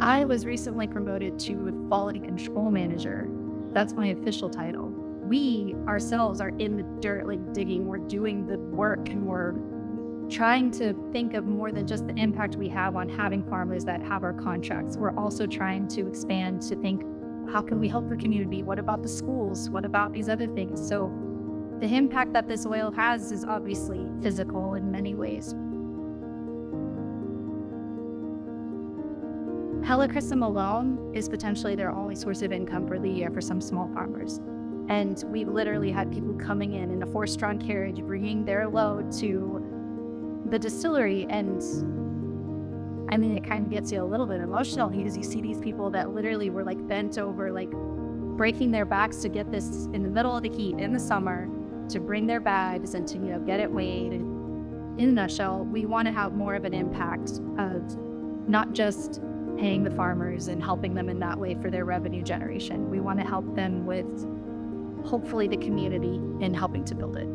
I was recently promoted to a quality control manager. That's my official title. We ourselves are in the dirt, like digging, we're doing the work and we're trying to think of more than just the impact we have on having farmers that have our contracts. We're also trying to expand to think how can we help the community? What about the schools? What about these other things? So the impact that this oil has is obviously physical in many ways. Helichrysum alone is potentially their only source of income for the year for some small farmers. And we've literally had people coming in in a four strong carriage, bringing their load to the distillery. And I mean, it kind of gets you a little bit emotional because you see these people that literally were like bent over, like breaking their backs to get this in the middle of the heat in the summer to bring their bags and to, you know, get it weighed. In a nutshell, we want to have more of an impact of not just paying the farmers and helping them in that way for their revenue generation. We want to help them with hopefully the community in helping to build it.